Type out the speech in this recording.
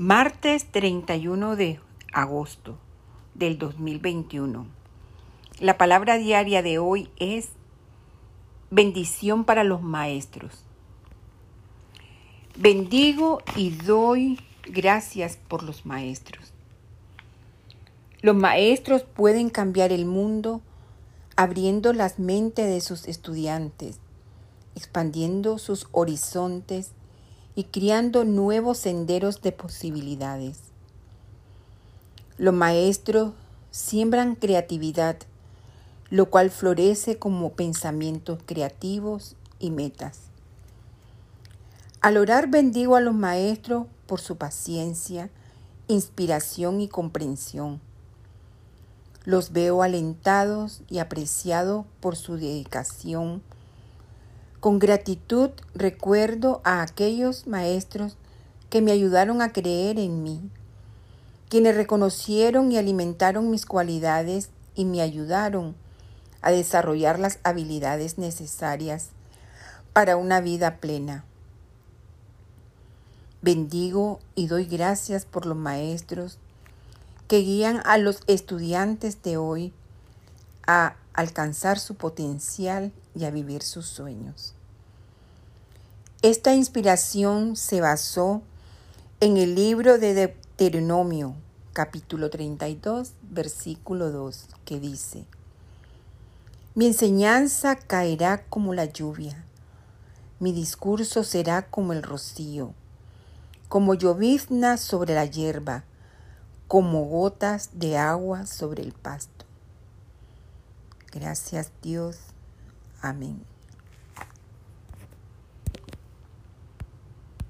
Martes 31 de agosto del 2021. La palabra diaria de hoy es bendición para los maestros. Bendigo y doy gracias por los maestros. Los maestros pueden cambiar el mundo abriendo las mentes de sus estudiantes, expandiendo sus horizontes y creando nuevos senderos de posibilidades. Los maestros siembran creatividad, lo cual florece como pensamientos creativos y metas. Al orar bendigo a los maestros por su paciencia, inspiración y comprensión. Los veo alentados y apreciados por su dedicación, con gratitud recuerdo a aquellos maestros que me ayudaron a creer en mí, quienes reconocieron y alimentaron mis cualidades y me ayudaron a desarrollar las habilidades necesarias para una vida plena. Bendigo y doy gracias por los maestros que guían a los estudiantes de hoy a alcanzar su potencial y a vivir sus sueños. Esta inspiración se basó en el libro de Deuteronomio, capítulo 32, versículo 2, que dice, Mi enseñanza caerá como la lluvia, mi discurso será como el rocío, como llovizna sobre la hierba, como gotas de agua sobre el pasto. Gracias Dios. Amén.